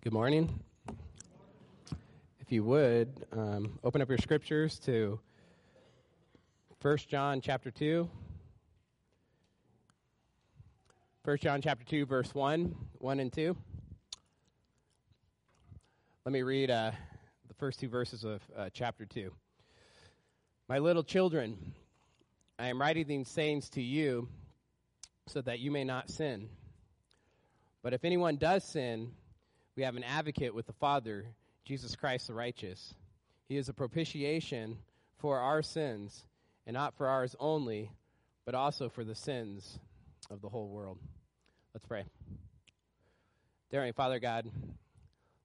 Good morning. If you would, um, open up your scriptures to 1 John chapter 2. 1 John chapter 2, verse 1, 1 and 2. Let me read uh, the first two verses of uh, chapter 2. My little children, I am writing these sayings to you so that you may not sin. But if anyone does sin, we have an advocate with the Father, Jesus Christ the righteous. He is a propitiation for our sins, and not for ours only, but also for the sins of the whole world. Let's pray. Dear Father God,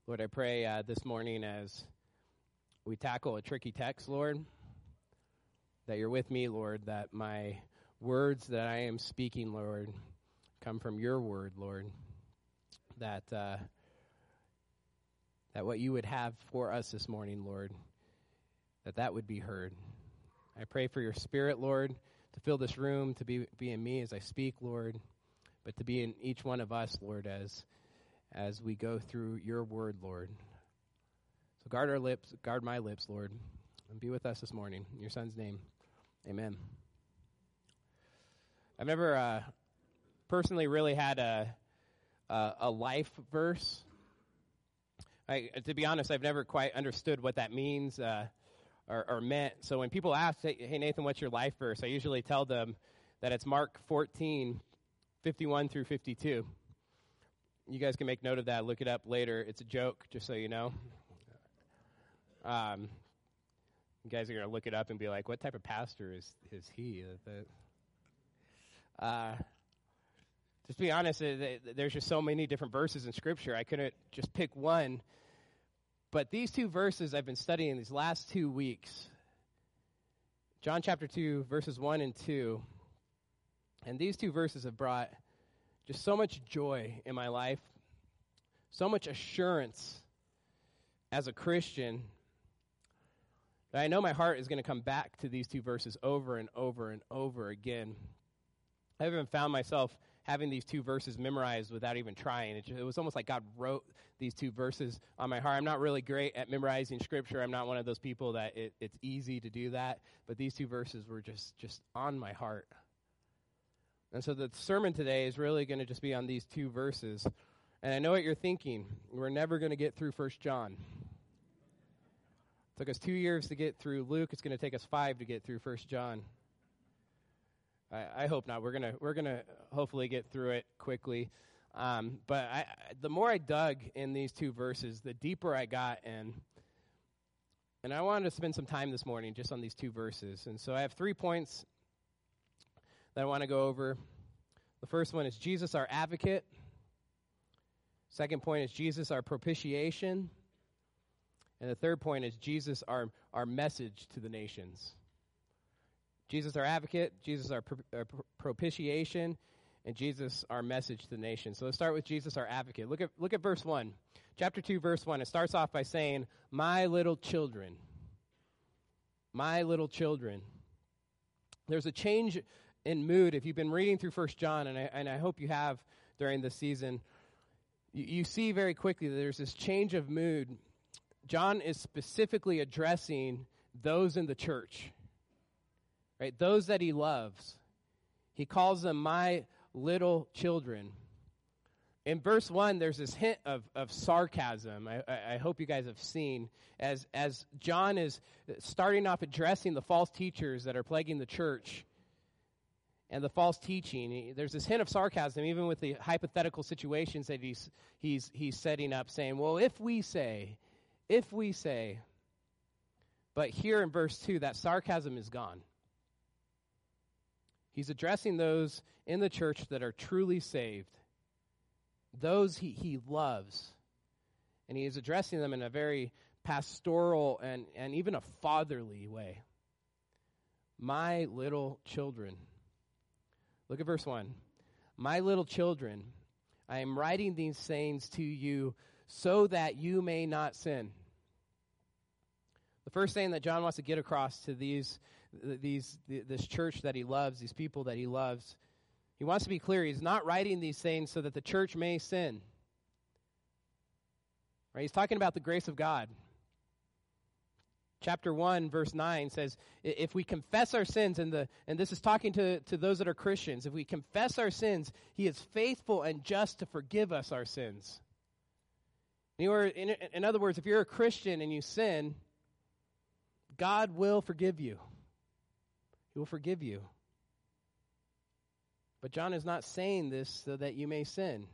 Lord, I pray uh, this morning as we tackle a tricky text, Lord, that you're with me, Lord, that my words that I am speaking, Lord, come from your word, Lord, that. Uh, that what you would have for us this morning, Lord, that that would be heard. I pray for your spirit, Lord, to fill this room, to be, be in me as I speak, Lord, but to be in each one of us, Lord, as, as we go through your word, Lord. So guard our lips, guard my lips, Lord, and be with us this morning. In your son's name, amen. I've never uh, personally really had a, a, a life verse I, to be honest, I've never quite understood what that means uh, or, or, meant. So when people ask, hey, Nathan, what's your life verse? I usually tell them that it's Mark 14, 51 through 52. You guys can make note of that. Look it up later. It's a joke, just so you know. Um, you guys are going to look it up and be like, what type of pastor is, is he? Uh, just to be honest, uh, there's just so many different verses in Scripture. I couldn't just pick one. But these two verses I've been studying these last two weeks John chapter 2, verses 1 and 2. And these two verses have brought just so much joy in my life, so much assurance as a Christian I know my heart is going to come back to these two verses over and over and over again. I even found myself having these two verses memorized without even trying. It, it, was almost like God wrote these two verses on my heart. I'm not really great at memorizing scripture. I'm not one of those people that it, it's easy to do that. But these two verses were just just on my heart. And so the sermon today is really going to just be on these two verses. And I know what you're thinking. We're never going to get through First John. It took us two years to get through Luke. It's going to take us five to get through First John. I, I hope not. We're gonna we're gonna hopefully get through it quickly. Um, but I, the more I dug in these two verses, the deeper I got in. And I wanted to spend some time this morning just on these two verses. And so I have three points that I want to go over. The first one is Jesus, our advocate. Second point is Jesus, our propitiation. And the third point is Jesus, our, our message to the nations. Jesus, our advocate, Jesus, our, our uh, propitiation, and Jesus, our message to the nation. So let's start with Jesus, our advocate. Look at, look at verse 1. Chapter 2, verse 1. It starts off by saying, My little children. My little children. There's a change in mood. If you've been reading through First John, and I, and I hope you have during this season, you, you see very quickly that there's this change of mood. John is specifically addressing those in the church right? Those that he loves. He calls them my little children. In verse 1, there's this hint of, of sarcasm. I, I, hope you guys have seen. As, as John is starting off addressing the false teachers that are plaguing the church and the false teaching, there's this hint of sarcasm, even with the hypothetical situations that he's, he's, he's setting up, saying, Well, if we say, if we say. But here in verse 2, that sarcasm is gone. He's addressing those in the church that are truly saved, those he, he loves. And he is addressing them in a very pastoral and, and even a fatherly way. My little children. Look at verse 1. My little children, I am writing these sayings to you so that you may not sin. The first thing that John wants to get across to these these, this church that he loves, these people that he loves. He wants to be clear. He's not writing these things so that the church may sin. Right? He's talking about the grace of God. Chapter 1, verse 9 says, If we confess our sins, and, the, and this is talking to, to those that are Christians, if we confess our sins, He is faithful and just to forgive us our sins. In, in other words, if you're a Christian and you sin, God will forgive you. He will forgive you. But John is not saying this so that you may sin.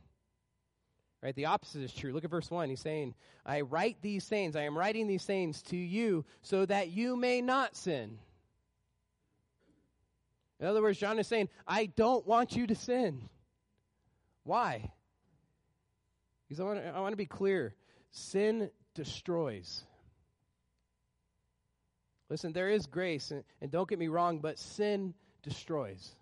Right? The opposite is true. Look at verse 1. He's saying, I write these things, I am writing these things to you so that you may not sin. In other words, John is saying, I don't want you to sin. Why? Because I want, to, I want to be clear sin destroys. Listen, there is grace, and, and don't get me wrong, but sin destroys.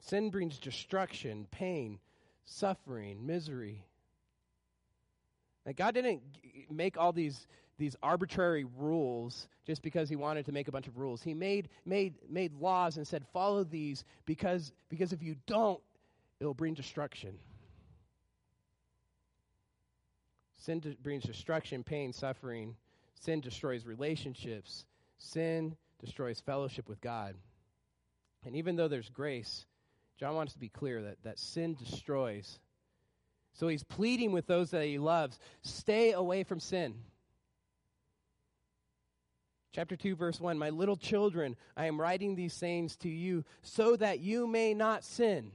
Sin brings destruction, pain, suffering, misery. And God didn't make all these, these arbitrary rules just because he wanted to make a bunch of rules. He made, made, made laws and said, follow these because, because if you don't, it'll bring destruction. Sin de- brings destruction, pain, suffering. Sin destroys relationships. Sin destroys fellowship with God. And even though there's grace, John wants to be clear that, that sin destroys. So he's pleading with those that he loves stay away from sin. Chapter 2, verse 1 My little children, I am writing these sayings to you so that you may not sin.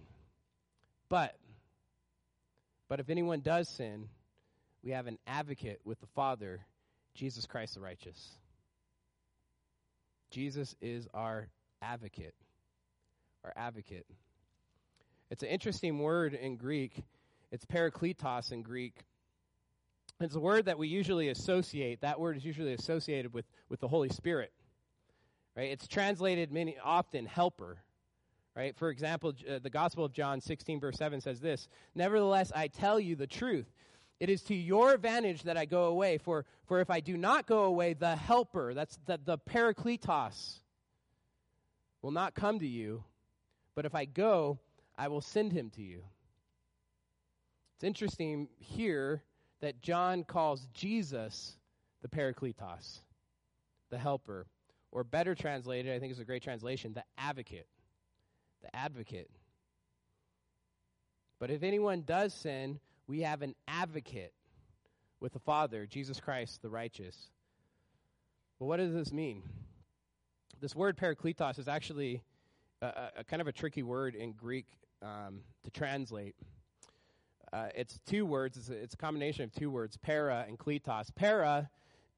But, but if anyone does sin, we have an advocate with the Father, Jesus Christ the righteous. Jesus is our advocate. Our advocate. It's an interesting word in Greek. It's parakletos in Greek. It's a word that we usually associate. That word is usually associated with, with the Holy Spirit. Right? It's translated many often helper. Right? For example, uh, the Gospel of John 16 verse 7 says this, "Nevertheless I tell you the truth. It is to your advantage that I go away, for for if I do not go away, the helper, that's the, the parakletos will not come to you, but if I go, I will send him to you. It's interesting here that John calls Jesus the Parakletos, the helper, or better translated, I think is a great translation, the advocate. The advocate. But if anyone does sin, we have an advocate with the Father, Jesus Christ, the righteous. Well, what does this mean? This word parakletos is actually a, a, a kind of a tricky word in Greek um, to translate. Uh, it's two words. It's a, it's a, combination of two words, para and kletos. Para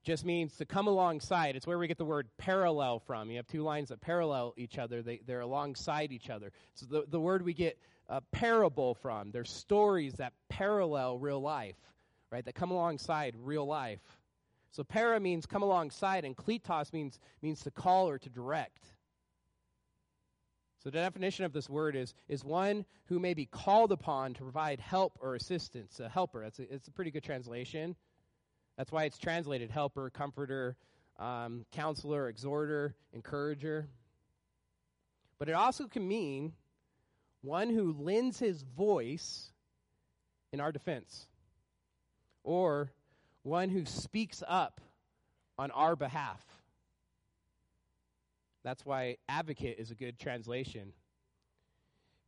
just means to come alongside. It's where we get the word parallel from. You have two lines that parallel each other. They, they're alongside each other. So the, the word we get a parable from. They're stories that parallel real life, right? That come alongside real life. So para means come alongside, and kletos means, means to call or to direct. So the definition of this word is, is one who may be called upon to provide help or assistance, a helper. That's a, it's a pretty good translation. That's why it's translated helper, comforter, um, counselor, exhorter, encourager. But it also can mean one who lends his voice in our defense, or one who speaks up on our behalf. That's why advocate is a good translation.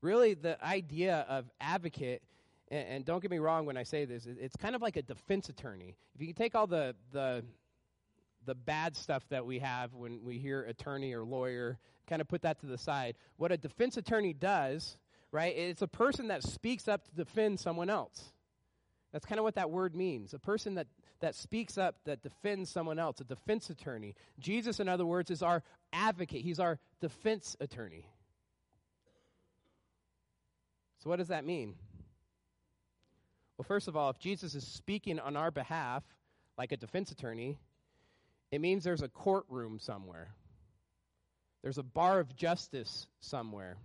Really, the idea of advocate, and, and don't get me wrong when I say this, it, it's kind of like a defense attorney. If you can take all the, the, the bad stuff that we have when we hear attorney or lawyer, kind of put that to the side. What a defense attorney does, right, it's a person that speaks up to defend someone else. That's kind of what that word means. A person that, that speaks up, that defends someone else, a defense attorney. Jesus, in other words, is our advocate, he's our defense attorney. So, what does that mean? Well, first of all, if Jesus is speaking on our behalf, like a defense attorney, it means there's a courtroom somewhere. There's a bar of justice somewhere.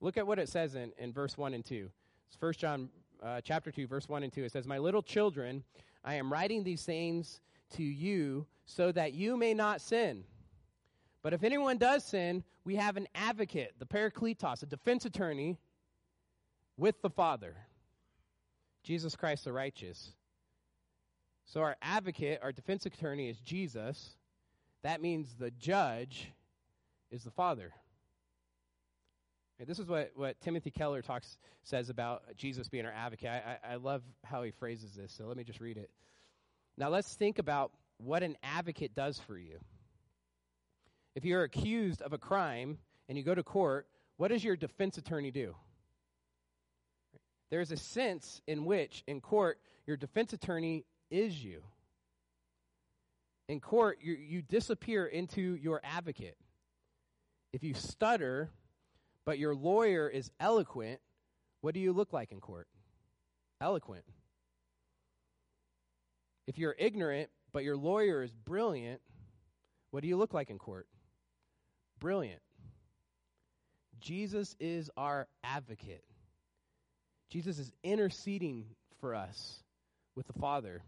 Look at what it says in, in verse 1 and 2. It's 1 John uh, chapter 2, verse 1 and 2. It says, My little children, I am writing these things to you so that you may not sin. But if anyone does sin, we have an advocate, the Parakletos, a defense attorney with the Father, Jesus Christ the righteous. So our advocate, our defense attorney is Jesus. That means the judge is the Father. This is what, what Timothy Keller talks says about Jesus being our advocate. I, I, I love how he phrases this, so let me just read it. Now let's think about what an advocate does for you. If you're accused of a crime and you go to court, what does your defense attorney do? There's a sense in which, in court, your defense attorney is you. In court, you, you disappear into your advocate. If you stutter, but your lawyer is eloquent, what do you look like in court? Eloquent. If you're ignorant, but your lawyer is brilliant, what do you look like in court? Brilliant. Jesus is our advocate. Jesus is interceding for us with the Father.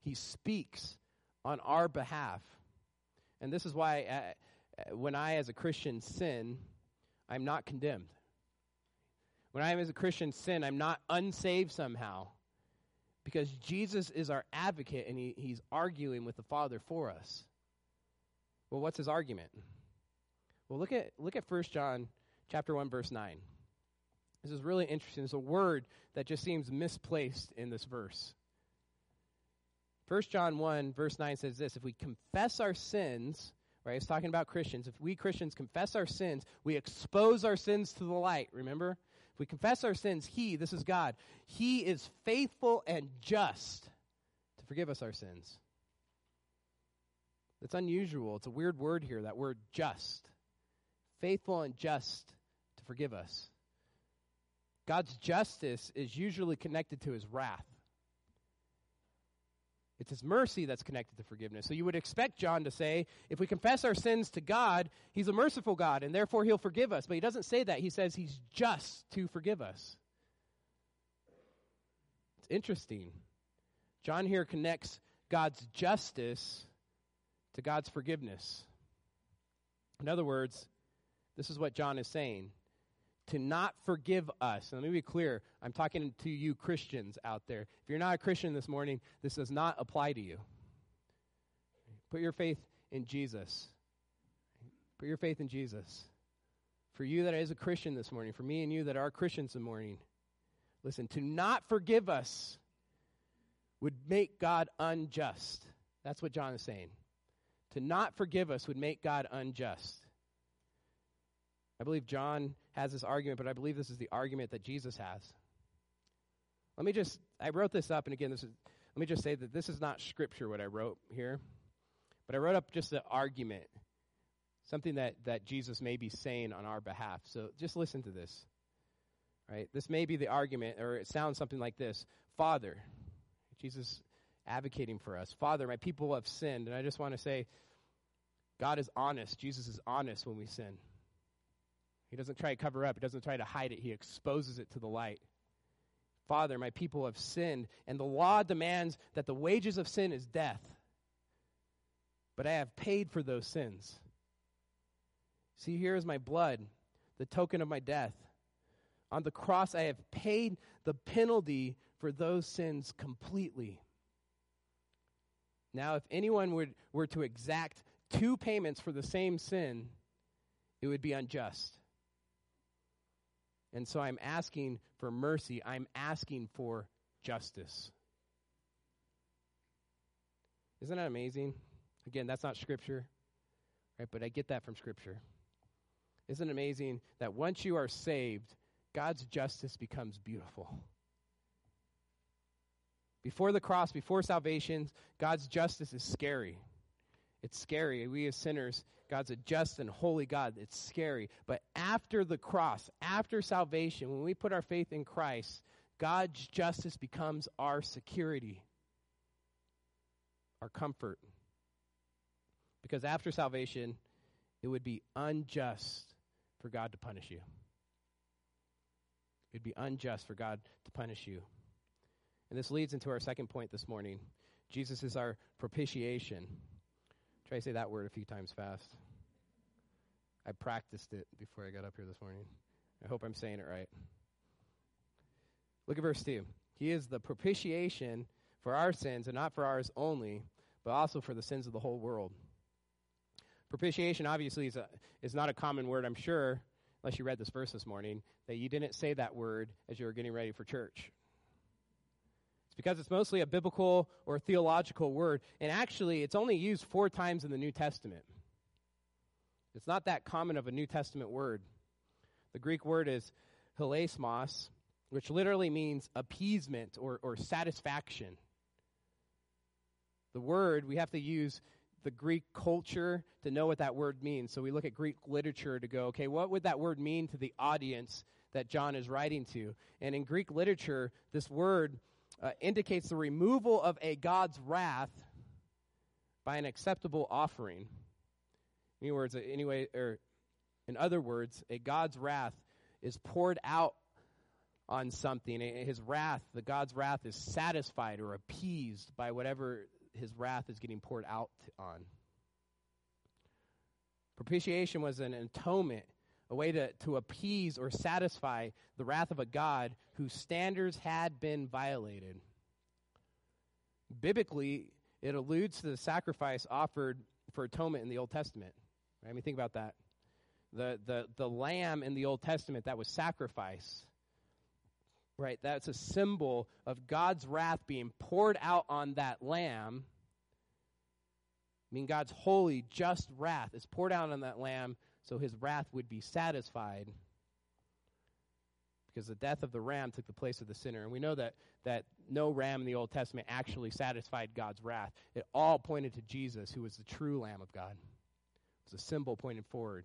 He speaks on our behalf. And this is why, uh, when I, as a Christian, sin, I'm not condemned. When I, am as a Christian, sin, I'm not unsaved somehow. Because Jesus is our advocate and he, he's arguing with the Father for us. Well, what's his argument? Well, look at look at 1 John chapter 1 verse 9. This is really interesting. There's a word that just seems misplaced in this verse. 1 John 1 verse 9 says this, if we confess our sins, right? It's talking about Christians. If we Christians confess our sins, we expose our sins to the light, remember? If we confess our sins, he, this is God, he is faithful and just to forgive us our sins. It's unusual. It's a weird word here, that word just. Faithful and just to forgive us. God's justice is usually connected to his wrath. It's his mercy that's connected to forgiveness. So you would expect John to say, if we confess our sins to God, he's a merciful God, and therefore he'll forgive us. But he doesn't say that. He says he's just to forgive us. It's interesting. John here connects God's justice to God's forgiveness. In other words, this is what John is saying to not forgive us. And let me be clear I'm talking to you Christians out there. If you're not a Christian this morning, this does not apply to you. Put your faith in Jesus. Put your faith in Jesus. For you that is a Christian this morning, for me and you that are Christians this morning, listen, to not forgive us would make God unjust. That's what John is saying. To not forgive us would make God unjust. I believe John has this argument, but I believe this is the argument that Jesus has. Let me just, I wrote this up, and again, this is, let me just say that this is not scripture what I wrote here, but I wrote up just an argument, something that, that Jesus may be saying on our behalf. So just listen to this. Right? This may be the argument, or it sounds something like this Father, Jesus advocating for us. Father, my people have sinned. And I just want to say, God is honest. Jesus is honest when we sin. He doesn't try to cover up, he doesn't try to hide it, he exposes it to the light. Father, my people have sinned, and the law demands that the wages of sin is death. But I have paid for those sins. See, here is my blood, the token of my death. On the cross, I have paid the penalty for those sins completely. Now, if anyone would, were to exact two payments for the same sin, it would be unjust. And so I'm asking for mercy. I'm asking for justice. Isn't that amazing? Again, that's not scripture, right? But I get that from scripture. Isn't it amazing that once you are saved, God's justice becomes beautiful? Before the cross, before salvation, God's justice is scary. It's scary. We as sinners God's a just and holy God. It's scary. But after the cross, after salvation, when we put our faith in Christ, God's justice becomes our security, our comfort. Because after salvation, it would be unjust for God to punish you. It would be unjust for God to punish you. And this leads into our second point this morning. Jesus is our propitiation. Try to say that word a few times fast. I practiced it before I got up here this morning. I hope I'm saying it right. Look at verse 2. He is the propitiation for our sins, and not for ours only, but also for the sins of the whole world. Propitiation, obviously, is, a, is not a common word, I'm sure, unless you read this verse this morning, that you didn't say that word as you were getting ready for church. Because it's mostly a biblical or theological word, and actually, it's only used four times in the New Testament. It's not that common of a New Testament word. The Greek word is hilasmos, which literally means appeasement or, or satisfaction. The word, we have to use the Greek culture to know what that word means. So we look at Greek literature to go, okay, what would that word mean to the audience that John is writing to? And in Greek literature, this word uh, indicates the removal of a God's wrath by an acceptable offering. In words, anyway, or in other words, a God's wrath is poured out on something. His wrath, the God's wrath, is satisfied or appeased by whatever his wrath is getting poured out on. Propitiation was an atonement, a way to, to appease or satisfy the wrath of a God whose standards had been violated. Biblically, it alludes to the sacrifice offered for atonement in the Old Testament. Right? I mean, think about that. The, the, the lamb in the Old Testament that was sacrificed, right? That's a symbol of God's wrath being poured out on that lamb. I mean, God's holy, just wrath is poured out on that lamb so his wrath would be satisfied because the death of the ram took the place of the sinner. And we know that, that no ram in the Old Testament actually satisfied God's wrath. It all pointed to Jesus, who was the true Lamb of God. It was a symbol pointing forward.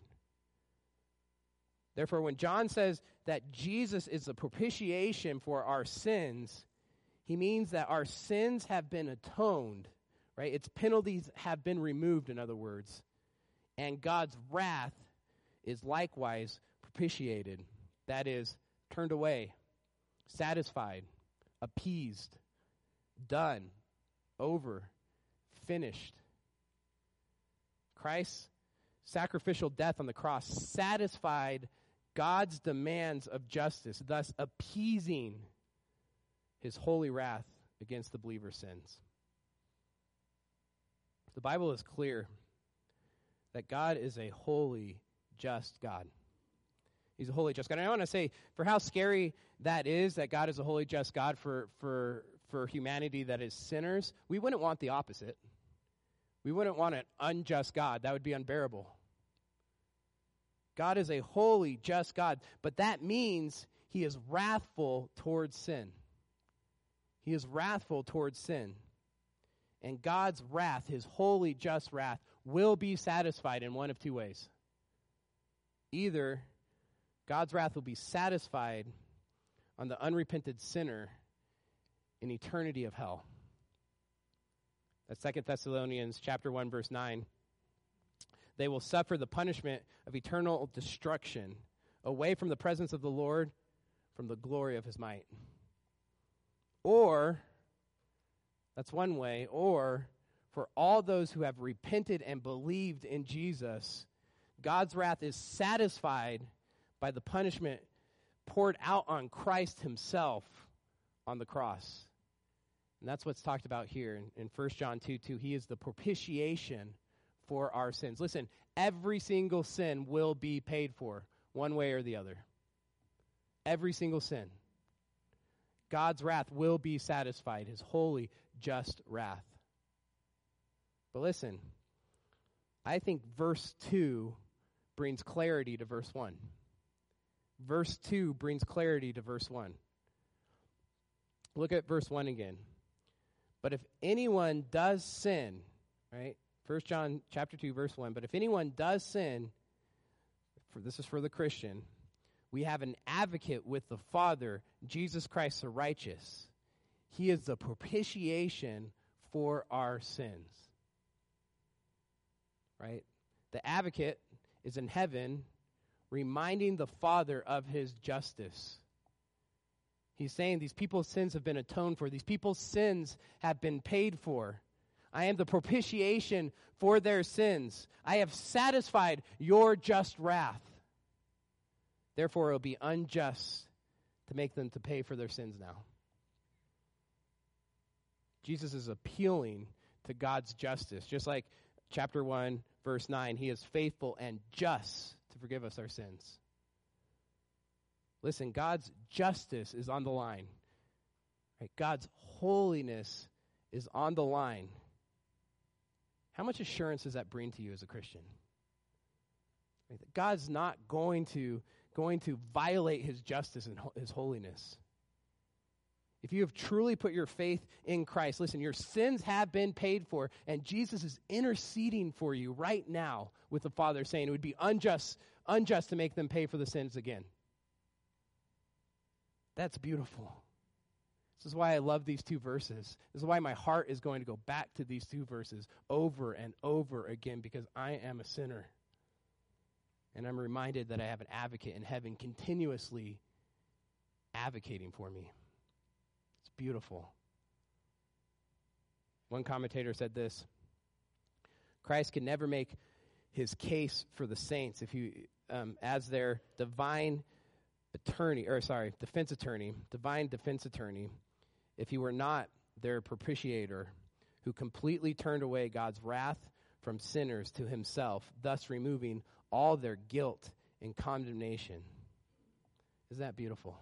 Therefore, when John says that Jesus is the propitiation for our sins, he means that our sins have been atoned, right? Its penalties have been removed, in other words. And God's wrath is likewise propitiated. That is, turned away, satisfied, appeased, done, over, finished. Christ's sacrificial death on the cross satisfied God's demands of justice, thus appeasing his holy wrath against the believer's sins. The Bible is clear that God is a holy, just God. He's a holy, just God. And I want to say, for how scary that is, that God is a holy, just God for, for, for humanity that is sinners, we wouldn't want the opposite. We wouldn't want an unjust God. That would be unbearable. God is a holy, just God, but that means he is wrathful towards sin. He is wrathful towards sin. And God's wrath, his holy, just wrath, will be satisfied in one of two ways. Either God's wrath will be satisfied on the unrepented sinner in eternity of hell. That's 2 Thessalonians chapter 1 verse 9 they will suffer the punishment of eternal destruction away from the presence of the Lord, from the glory of his might. Or, that's one way, or for all those who have repented and believed in Jesus, God's wrath is satisfied by the punishment poured out on Christ himself on the cross. And that's what's talked about here in, in 1 John 2 2. He is the propitiation for our sins. Listen, every single sin will be paid for, one way or the other. Every single sin. God's wrath will be satisfied, his holy, just wrath. But listen, I think verse 2 brings clarity to verse 1. Verse 2 brings clarity to verse 1. Look at verse 1 again. But if anyone does sin, right? 1 John chapter 2 verse 1, but if anyone does sin, for this is for the Christian, we have an advocate with the Father, Jesus Christ the righteous. He is the propitiation for our sins. Right? The advocate is in heaven reminding the Father of his justice. He's saying these people's sins have been atoned for, these people's sins have been paid for. I am the propitiation for their sins. I have satisfied your just wrath. Therefore, it will be unjust to make them to pay for their sins now. Jesus is appealing to God's justice. Just like chapter 1, verse 9, he is faithful and just to forgive us our sins. Listen, God's justice is on the line. Right? God's holiness is on the line. How much assurance does that bring to you as a Christian? God's not going to going to violate his justice and his holiness. If you have truly put your faith in Christ, listen, your sins have been paid for, and Jesus is interceding for you right now with the Father, saying it would be unjust, unjust to make them pay for the sins again. That's beautiful. This is why I love these two verses. This is why my heart is going to go back to these two verses over and over again because I am a sinner. And I'm reminded that I have an advocate in heaven continuously advocating for me. Beautiful. One commentator said this Christ can never make his case for the saints if you, um, as their divine attorney, or sorry, defense attorney, divine defense attorney, if he were not their propitiator who completely turned away God's wrath from sinners to himself, thus removing all their guilt and condemnation. Isn't that beautiful?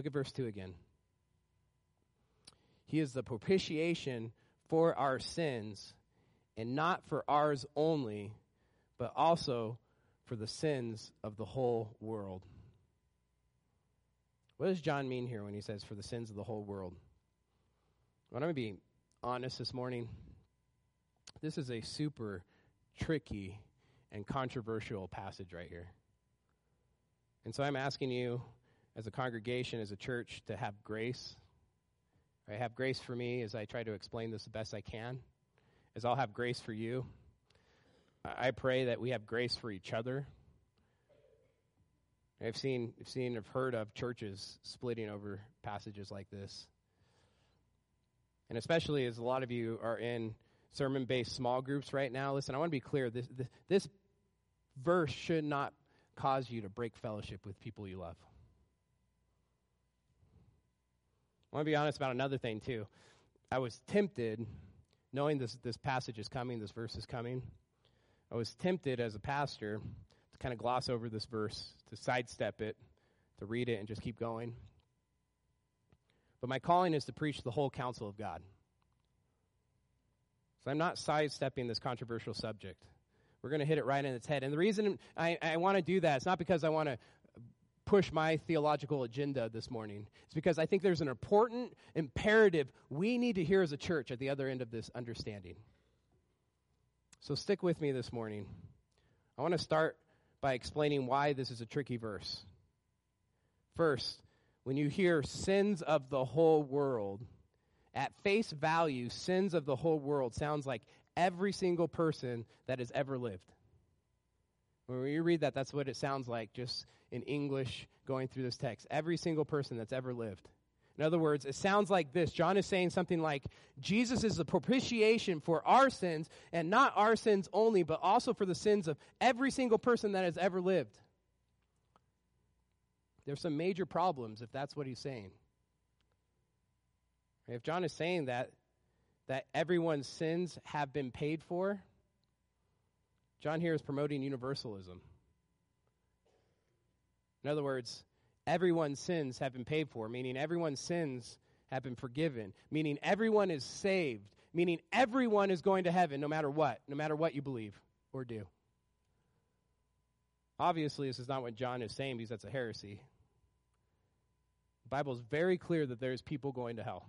Look at verse 2 again. He is the propitiation for our sins, and not for ours only, but also for the sins of the whole world. What does John mean here when he says, for the sins of the whole world? Well, I'm going to be honest this morning. This is a super tricky and controversial passage right here. And so I'm asking you, as a congregation, as a church, to have grace. I have grace for me as I try to explain this the best I can, as I'll have grace for you. I pray that we have grace for each other I've seen, I've seen, I've heard of churches splitting over passages like this. And especially as a lot of you are in sermon based small groups right now, listen, I want to be clear. This, this, this verse should not cause you to break fellowship with people you love. I want to be honest about another thing, too. I was tempted, knowing this, this passage is coming, this verse is coming, I was tempted as a pastor to kind of gloss over this verse, to sidestep it, to read it and just keep going. But my calling is to preach the whole counsel of God. So I'm not sidestepping this controversial subject. We're going to hit it right in its head. And the reason I, I want to do that is not because I want to push my theological agenda this morning. It's because I think there's an important imperative we need to hear as a church at the other end of this understanding. So stick with me this morning. I want to start by explaining why this is a tricky verse. First, when you hear sins of the whole world, at face value, sins of the whole world sounds like every single person that has ever lived. When you read that, that's what it sounds like, just in English going through this text. Every single person that's ever lived. In other words, it sounds like this. John is saying something like Jesus is the propitiation for our sins, and not our sins only, but also for the sins of every single person that has ever lived. There's some major problems if that's what he's saying. If John is saying that, that everyone's sins have been paid for, John here is promoting universalism. In other words, everyone's sins have been paid for, meaning everyone's sins have been forgiven, meaning everyone is saved, meaning everyone is going to heaven no matter what, no matter what you believe or do. Obviously, this is not what John is saying because that's a heresy. The Bible is very clear that there's people going to hell.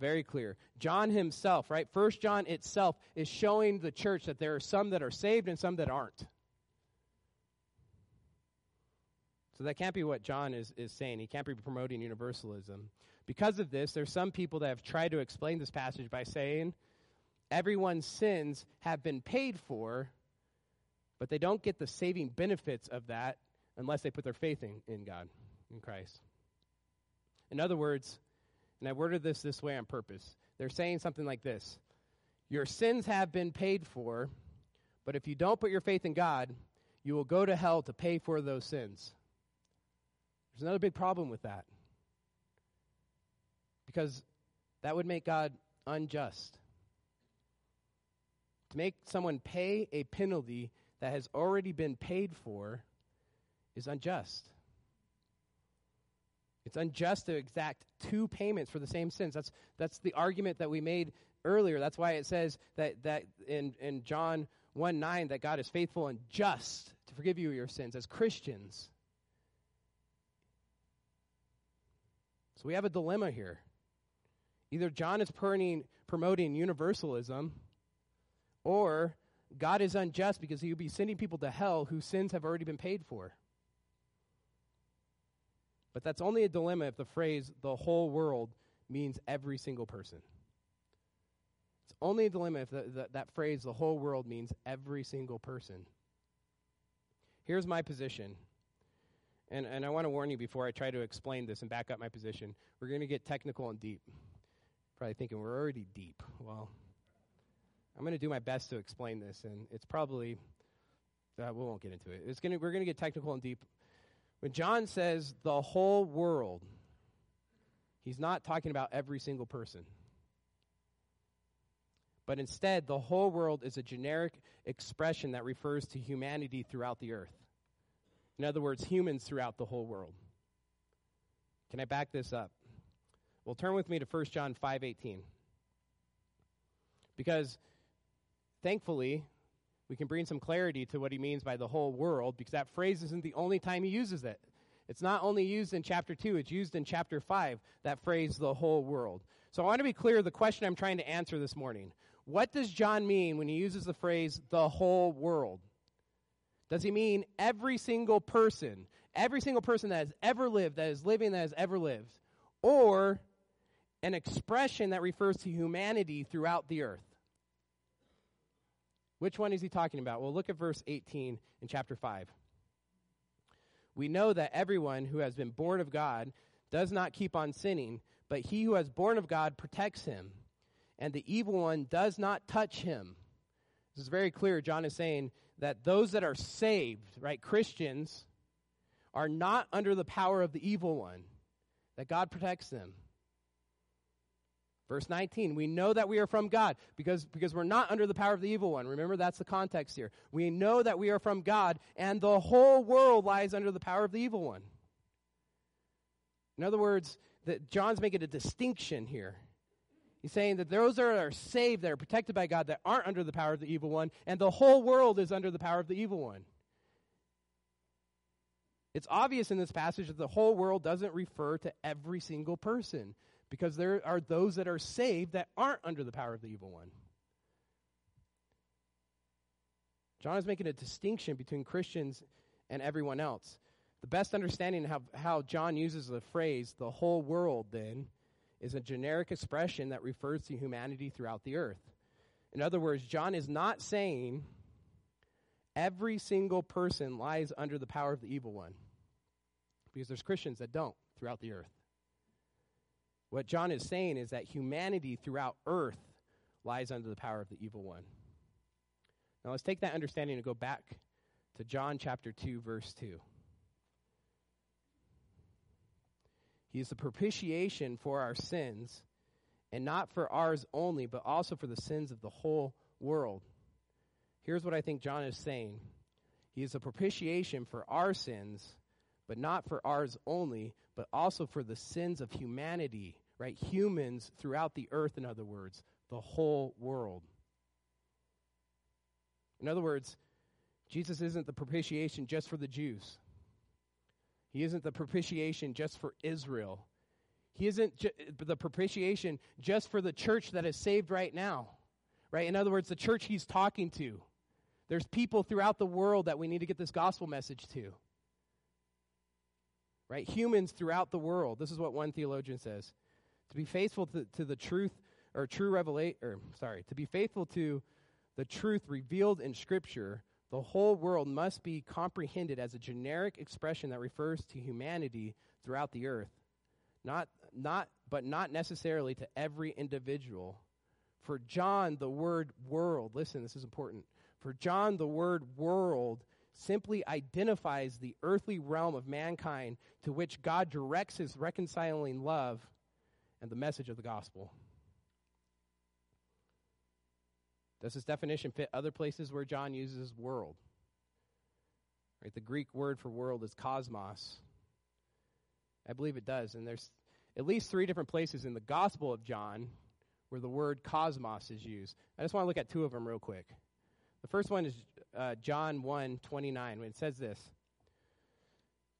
Very clear. John himself, right? First John itself is showing the church that there are some that are saved and some that aren't. So that can't be what John is, is saying. He can't be promoting universalism. Because of this, there's some people that have tried to explain this passage by saying everyone's sins have been paid for, but they don't get the saving benefits of that unless they put their faith in, in God, in Christ. In other words, and I worded this this way on purpose, they're saying something like this Your sins have been paid for, but if you don't put your faith in God, you will go to hell to pay for those sins. There's another big problem with that. because that would make God unjust. To make someone pay a penalty that has already been paid for is unjust. It's unjust to exact two payments for the same sins. That's, that's the argument that we made earlier. That's why it says that, that in, in John 1 9 that God is faithful and just to forgive you your sins as Christians. So we have a dilemma here. Either John is promoting, universalism, or God is unjust because he would be sending people to hell whose sins have already been paid for. But that's only a dilemma if the phrase the whole world means every single person. It's only a dilemma if the, the, that phrase the whole world means every single person. Here's my position. And, and I want to warn you before I try to explain this and back up my position. We're going to get technical and deep. Probably thinking we're already deep. Well, I'm going to do my best to explain this, and it's probably uh, we won't get into it. It's gonna, we're going to get technical and deep. When John says the whole world, he's not talking about every single person. But instead, the whole world is a generic expression that refers to humanity throughout the earth. In other words, humans throughout the whole world. Can I back this up? Well, turn with me to 1 John 5:18. Because thankfully, we can bring some clarity to what he means by the whole world because that phrase isn't the only time he uses it. It's not only used in chapter 2, it's used in chapter 5, that phrase, the whole world. So I want to be clear the question I'm trying to answer this morning. What does John mean when he uses the phrase, the whole world? Does he mean every single person, every single person that has ever lived, that is living, that has ever lived? Or an expression that refers to humanity throughout the earth? Which one is he talking about? Well, look at verse 18 in chapter 5. We know that everyone who has been born of God does not keep on sinning, but he who has born of God protects him, and the evil one does not touch him. This is very clear. John is saying that those that are saved, right, Christians, are not under the power of the evil one, that God protects them. Verse 19, we know that we are from God because, because we're not under the power of the evil one. Remember, that's the context here. We know that we are from God, and the whole world lies under the power of the evil one. In other words, that John's making a distinction here. He's saying that those that are saved, that are protected by God, that aren't under the power of the evil one, and the whole world is under the power of the evil one. It's obvious in this passage that the whole world doesn't refer to every single person because there are those that are saved that aren't under the power of the evil one. John is making a distinction between Christians and everyone else. The best understanding of how, how John uses the phrase, the whole world, then, is a generic expression that refers to humanity throughout the earth. In other words, John is not saying every single person lies under the power of the evil one, because there's Christians that don't throughout the earth. What John is saying is that humanity throughout earth lies under the power of the evil one. Now let's take that understanding and go back to John chapter 2, verse 2. He is the propitiation for our sins, and not for ours only, but also for the sins of the whole world. Here's what I think John is saying He is a propitiation for our sins, but not for ours only, but also for the sins of humanity, right? Humans throughout the earth, in other words, the whole world. In other words, Jesus isn't the propitiation just for the Jews. He isn't the propitiation just for Israel. He isn't ju- the propitiation just for the church that is saved right now. Right? In other words, the church he's talking to. There's people throughout the world that we need to get this gospel message to right? Humans throughout the world. This is what one theologian says. To be faithful to, to the truth, or true revelation, or sorry, to be faithful to the truth revealed in Scripture, the whole world must be comprehended as a generic expression that refers to humanity throughout the earth. Not, not, but not necessarily to every individual. For John, the word world, listen, this is important. For John, the word world simply identifies the earthly realm of mankind to which God directs his reconciling love and the message of the gospel. Does this definition fit other places where John uses world? Right, the Greek word for world is cosmos. I believe it does, and there's at least three different places in the Gospel of John where the word cosmos is used. I just want to look at two of them real quick. The first one is uh, John 1 29, when it says this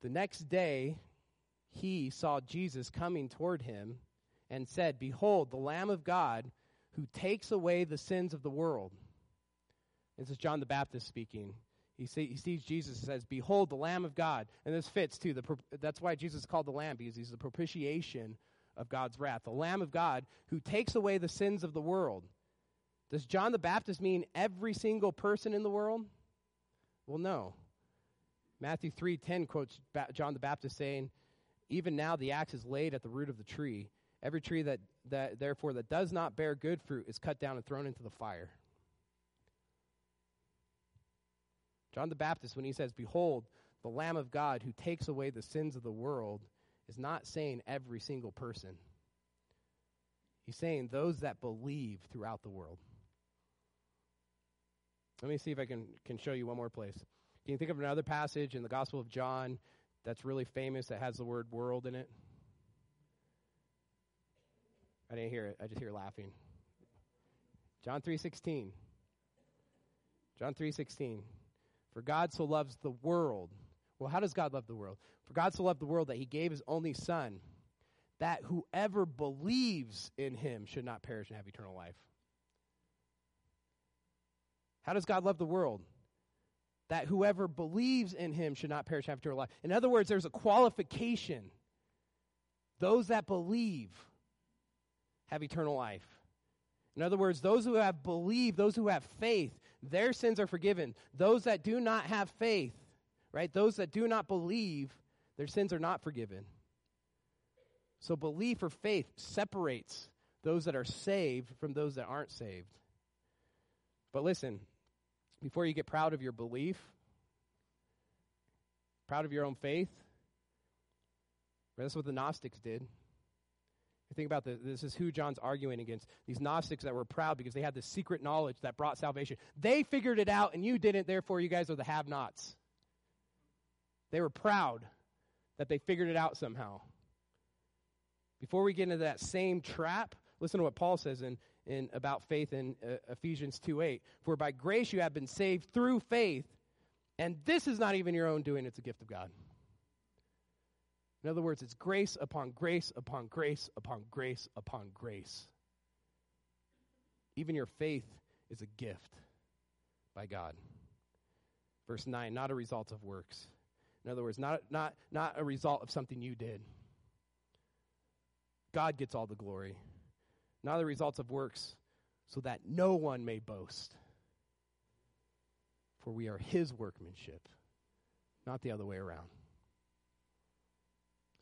The next day, he saw Jesus coming toward him and said, Behold, the Lamb of God who takes away the sins of the world. This is John the Baptist speaking. He, see, he sees Jesus and says, Behold, the Lamb of God. And this fits too. The, that's why Jesus is called the Lamb, because he's the propitiation of God's wrath. The Lamb of God who takes away the sins of the world. Does John the Baptist mean every single person in the world? Well, no. Matthew 3:10 quotes John the Baptist saying, "Even now the axe is laid at the root of the tree. Every tree that, that therefore that does not bear good fruit is cut down and thrown into the fire." John the Baptist when he says, "Behold, the Lamb of God who takes away the sins of the world," is not saying every single person. He's saying those that believe throughout the world. Let me see if I can, can show you one more place. Can you think of another passage in the Gospel of John that's really famous that has the word world in it? I didn't hear it. I just hear laughing. John 3:16. John 3:16. For God so loves the world. Well, how does God love the world? For God so loved the world that he gave his only son that whoever believes in him should not perish and have eternal life. How does God love the world? That whoever believes in him should not perish and have eternal life. In other words, there's a qualification. Those that believe have eternal life. In other words, those who have believed, those who have faith, their sins are forgiven. Those that do not have faith, right? Those that do not believe, their sins are not forgiven. So belief or faith separates those that are saved from those that aren't saved. But listen, before you get proud of your belief, proud of your own faith, that's what the Gnostics did. Think about this, this is who John's arguing against. These Gnostics that were proud because they had this secret knowledge that brought salvation. They figured it out and you didn't, therefore you guys are the have nots. They were proud that they figured it out somehow. Before we get into that same trap, listen to what Paul says in, in about faith in uh, Ephesians 2 8. For by grace you have been saved through faith, and this is not even your own doing, it's a gift of God. In other words, it's grace upon grace upon grace upon grace upon grace. Even your faith is a gift by God. Verse 9, not a result of works. In other words, not, not, not a result of something you did. God gets all the glory not the results of works, so that no one may boast. For we are his workmanship, not the other way around.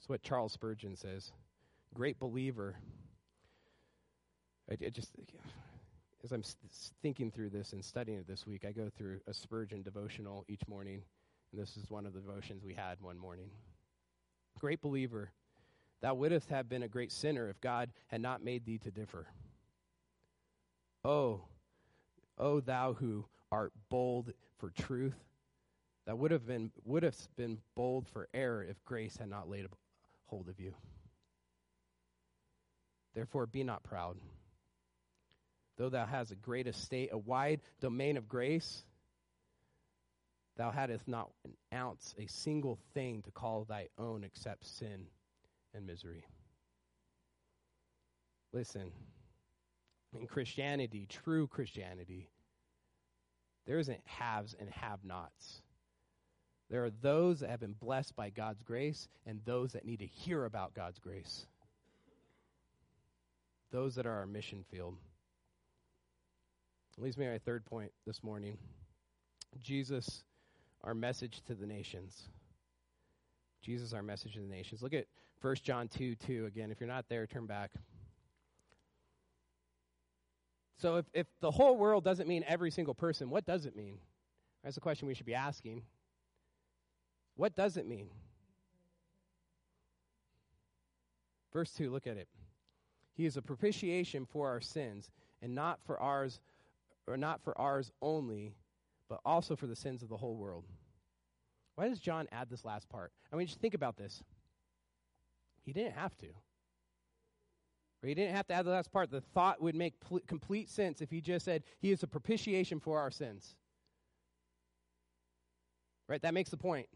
What Charles Spurgeon says. Great believer. I, I just, as I'm thinking through this and studying it this week, I go through a Spurgeon devotional each morning, and this is one of the devotions we had one morning. Great believer Thou wouldst have been a great sinner if God had not made thee to differ. Oh, oh, thou who art bold for truth, that would have been would have been bold for error if grace had not laid hold of you. Therefore, be not proud. Though thou hast a great estate, a wide domain of grace, thou hadst not an ounce, a single thing to call thy own except sin and misery. Listen, in Christianity, true Christianity, there isn't haves and have nots. There are those that have been blessed by God's grace and those that need to hear about God's grace. Those that are our mission field. Leads me to my third point this morning. Jesus, our message to the nations. Jesus, our message to the nations. Look at 1 John 2 2. Again, if you're not there, turn back. So, if, if the whole world doesn't mean every single person, what does it mean? That's the question we should be asking. What does it mean? Verse 2, look at it. He is a propitiation for our sins, and not for ours, or not for ours only, but also for the sins of the whole world. Why does John add this last part? I mean, just think about this. He didn't have to. Or he didn't have to add the last part. The thought would make pl- complete sense if he just said, He is a propitiation for our sins. Right? That makes the point.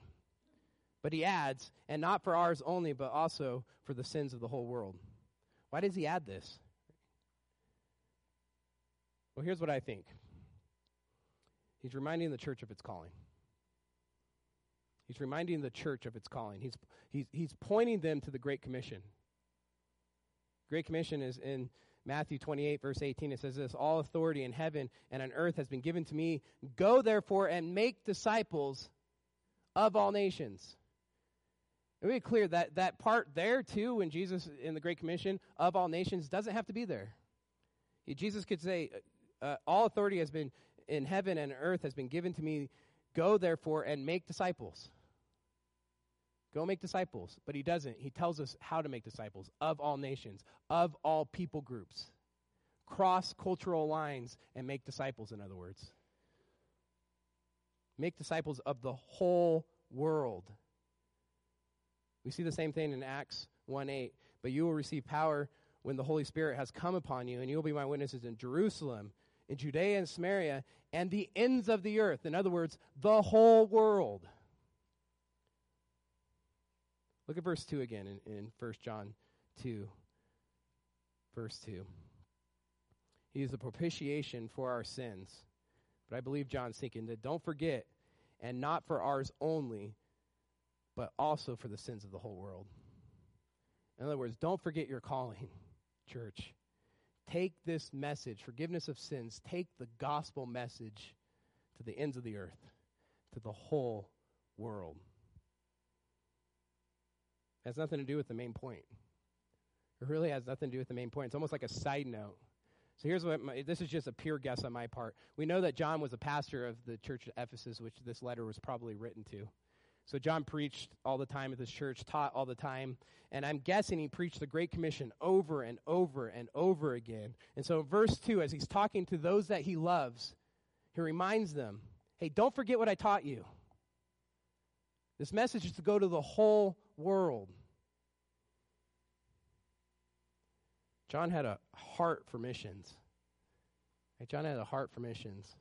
But he adds, and not for ours only, but also for the sins of the whole world. Why does he add this? Well, here's what I think He's reminding the church of its calling. He's reminding the church of its calling. He's, he's, he's pointing them to the Great Commission. Great Commission is in Matthew 28, verse 18. It says this All authority in heaven and on earth has been given to me. Go therefore and make disciples of all nations. Me be clear that that part there, too, when Jesus in the Great Commission of all nations doesn't have to be there. Jesus could say, uh, All authority has been in heaven and earth has been given to me. Go therefore and make disciples. Go make disciples. But he doesn't. He tells us how to make disciples of all nations, of all people groups. Cross cultural lines and make disciples, in other words. Make disciples of the whole world. We see the same thing in Acts 1 8. But you will receive power when the Holy Spirit has come upon you, and you will be my witnesses in Jerusalem, in Judea and Samaria, and the ends of the earth. In other words, the whole world. Look at verse 2 again in, in 1 John 2, verse 2. He is the propitiation for our sins. But I believe John's thinking that don't forget, and not for ours only, but also for the sins of the whole world. In other words, don't forget your calling, church. Take this message, forgiveness of sins, take the gospel message to the ends of the earth, to the whole world. It has nothing to do with the main point. It really has nothing to do with the main point. It's almost like a side note. So here's what my, this is just a pure guess on my part. We know that John was a pastor of the church at Ephesus, which this letter was probably written to. So John preached all the time at this church, taught all the time, and I'm guessing he preached the Great Commission over and over and over again. And so, verse 2, as he's talking to those that he loves, he reminds them hey, don't forget what I taught you. This message is to go to the whole world. John had a heart for missions. Right? John had a heart for missions.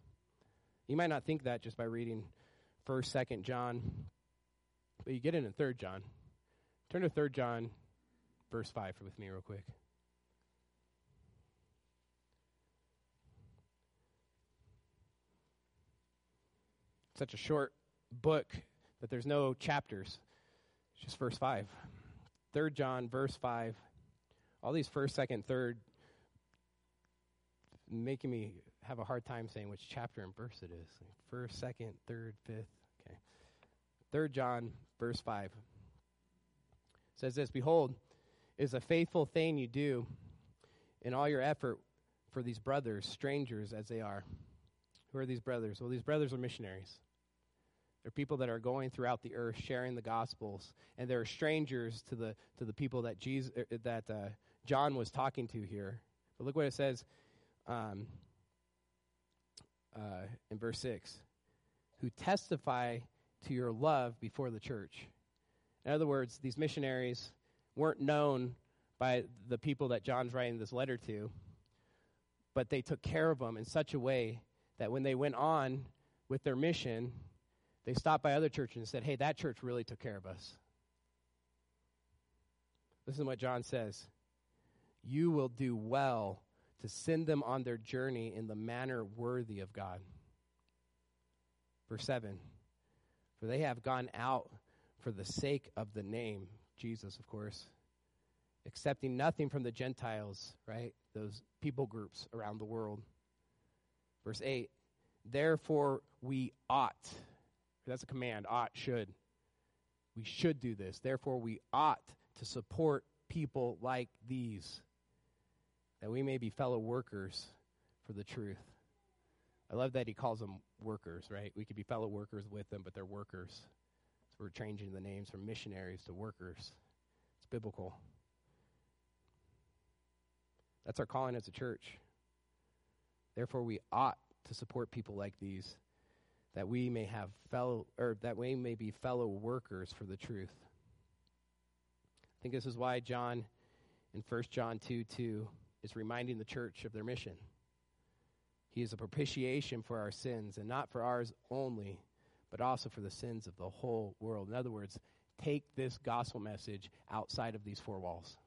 You might not think that just by reading 1st, 2nd John, but you get it in 3rd John. Turn to 3rd John, verse 5 with me, real quick. Such a short book that there's no chapters. It's just verse 5. Third John, verse 5. All these first, second, third, making me have a hard time saying which chapter and verse it is. First, second, third, fifth. Okay. Third John, verse 5 says this Behold, is a faithful thing you do in all your effort for these brothers, strangers as they are. Who are these brothers? Well, these brothers are missionaries. They're people that are going throughout the earth sharing the gospels, and they're strangers to the to the people that Jesus er, that uh, John was talking to here. But look what it says um, uh, in verse six: "Who testify to your love before the church." In other words, these missionaries weren't known by the people that John's writing this letter to, but they took care of them in such a way that when they went on with their mission, they stopped by other churches and said, Hey, that church really took care of us. Listen to what John says. You will do well to send them on their journey in the manner worthy of God. Verse 7 For they have gone out for the sake of the name, Jesus, of course, accepting nothing from the Gentiles, right? Those people groups around the world. Verse 8 Therefore we ought, that's a command, ought, should. We should do this. Therefore we ought to support people like these, that we may be fellow workers for the truth. I love that he calls them workers, right? We could be fellow workers with them, but they're workers. So we're changing the names from missionaries to workers. It's biblical. That's our calling as a church. Therefore, we ought to support people like these that we may have fellow or that we may be fellow workers for the truth. I think this is why John in 1 John 2 2 is reminding the church of their mission. He is a propitiation for our sins, and not for ours only, but also for the sins of the whole world. In other words, take this gospel message outside of these four walls.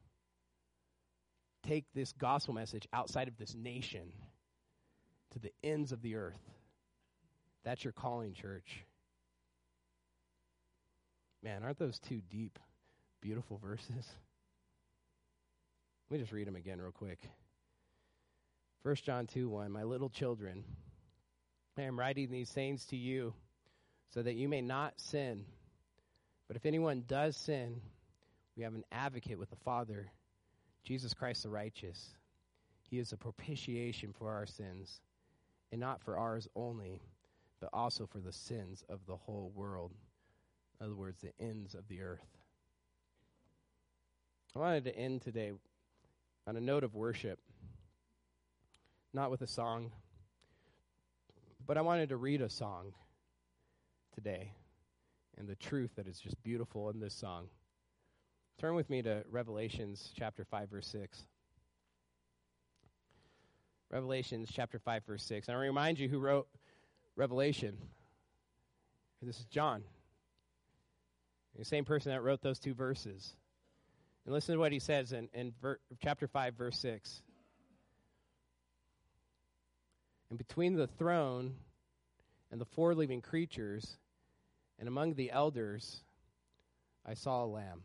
Take this gospel message outside of this nation to the ends of the earth. That's your calling, church. Man, aren't those two deep, beautiful verses? Let me just read them again, real quick. 1 John 2 1 My little children, I am writing these things to you so that you may not sin. But if anyone does sin, we have an advocate with the Father, Jesus Christ the righteous. He is a propitiation for our sins, and not for ours only, but also for the sins of the whole world. In other words, the ends of the earth. I wanted to end today on a note of worship, not with a song, but I wanted to read a song today and the truth that is just beautiful in this song. Turn with me to Revelations chapter 5 verse 6. Revelations chapter 5 verse 6. And I remind you who wrote Revelation. This is John. The same person that wrote those two verses. And listen to what he says in, in ver, chapter 5, verse 6. And between the throne and the four living creatures, and among the elders, I saw a lamb.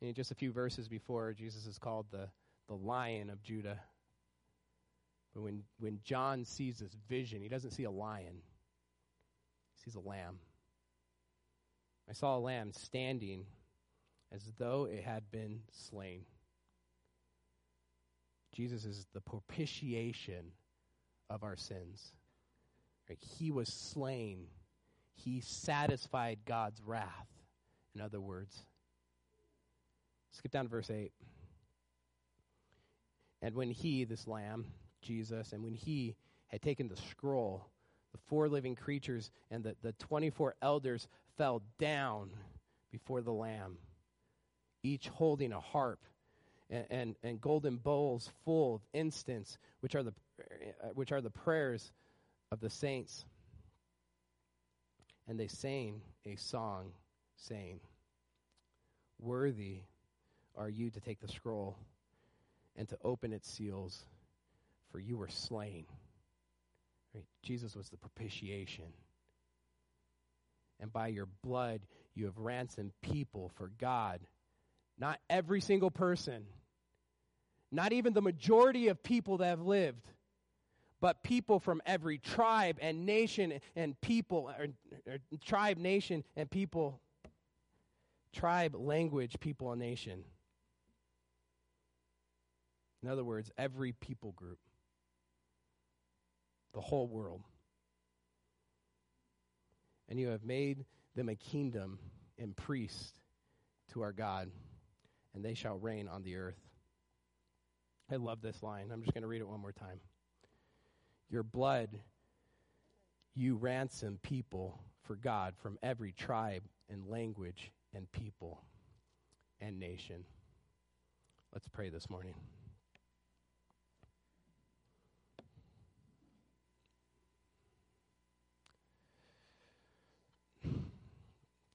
And just a few verses before, Jesus is called the, the lion of Judah. But when, when John sees this vision, he doesn't see a lion, he sees a lamb. I saw a lamb standing as though it had been slain. Jesus is the propitiation of our sins. He was slain. He satisfied God's wrath, in other words. Skip down to verse 8. And when he, this lamb, Jesus, and when he had taken the scroll, the four living creatures and the, the 24 elders fell down before the lamb each holding a harp and, and, and golden bowls full of incense, which are, the, uh, which are the prayers of the saints. And they sang a song, saying, Worthy are you to take the scroll and to open its seals, for you were slain. Right? Jesus was the propitiation. And by your blood you have ransomed people for God not every single person, not even the majority of people that have lived, but people from every tribe and nation and people, or, or tribe, nation, and people, tribe, language, people, and nation. In other words, every people group, the whole world. And you have made them a kingdom and priest to our God and they shall reign on the earth. I love this line. I'm just going to read it one more time. Your blood, you ransom people for God from every tribe and language and people and nation. Let's pray this morning.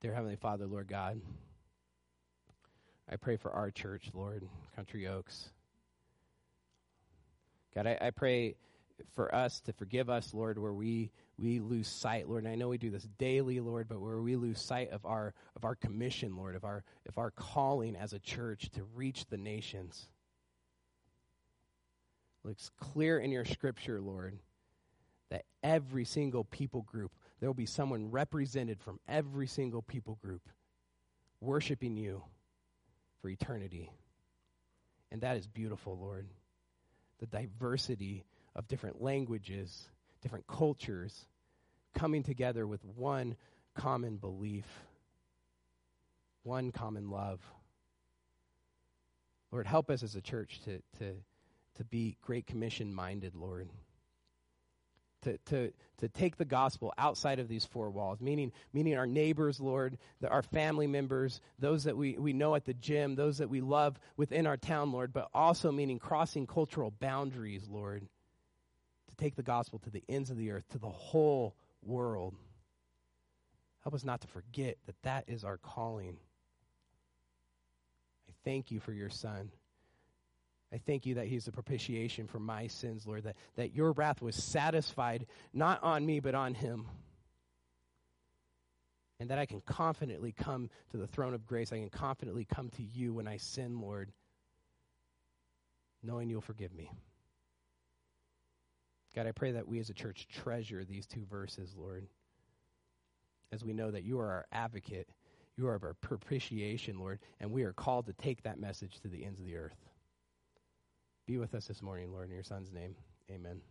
Dear Heavenly Father, Lord God, I pray for our church, Lord, Country Oaks. God, I, I pray for us to forgive us, Lord, where we we lose sight, Lord. And I know we do this daily, Lord, but where we lose sight of our of our commission, Lord, of our of our calling as a church to reach the nations. Looks clear in your scripture, Lord, that every single people group, there will be someone represented from every single people group worshiping you for eternity. And that is beautiful, Lord. The diversity of different languages, different cultures coming together with one common belief, one common love. Lord, help us as a church to, to, to be Great Commission minded, Lord. To, to, to take the gospel outside of these four walls, meaning, meaning our neighbors, Lord, the, our family members, those that we, we know at the gym, those that we love within our town, Lord, but also meaning crossing cultural boundaries, Lord, to take the gospel to the ends of the earth, to the whole world. Help us not to forget that that is our calling. I thank you for your son. I thank you that he's a propitiation for my sins, Lord, that, that your wrath was satisfied not on me, but on him. And that I can confidently come to the throne of grace. I can confidently come to you when I sin, Lord, knowing you'll forgive me. God, I pray that we as a church treasure these two verses, Lord, as we know that you are our advocate, you are our propitiation, Lord, and we are called to take that message to the ends of the earth. Be with us this morning, Lord, in your Son's name. Amen.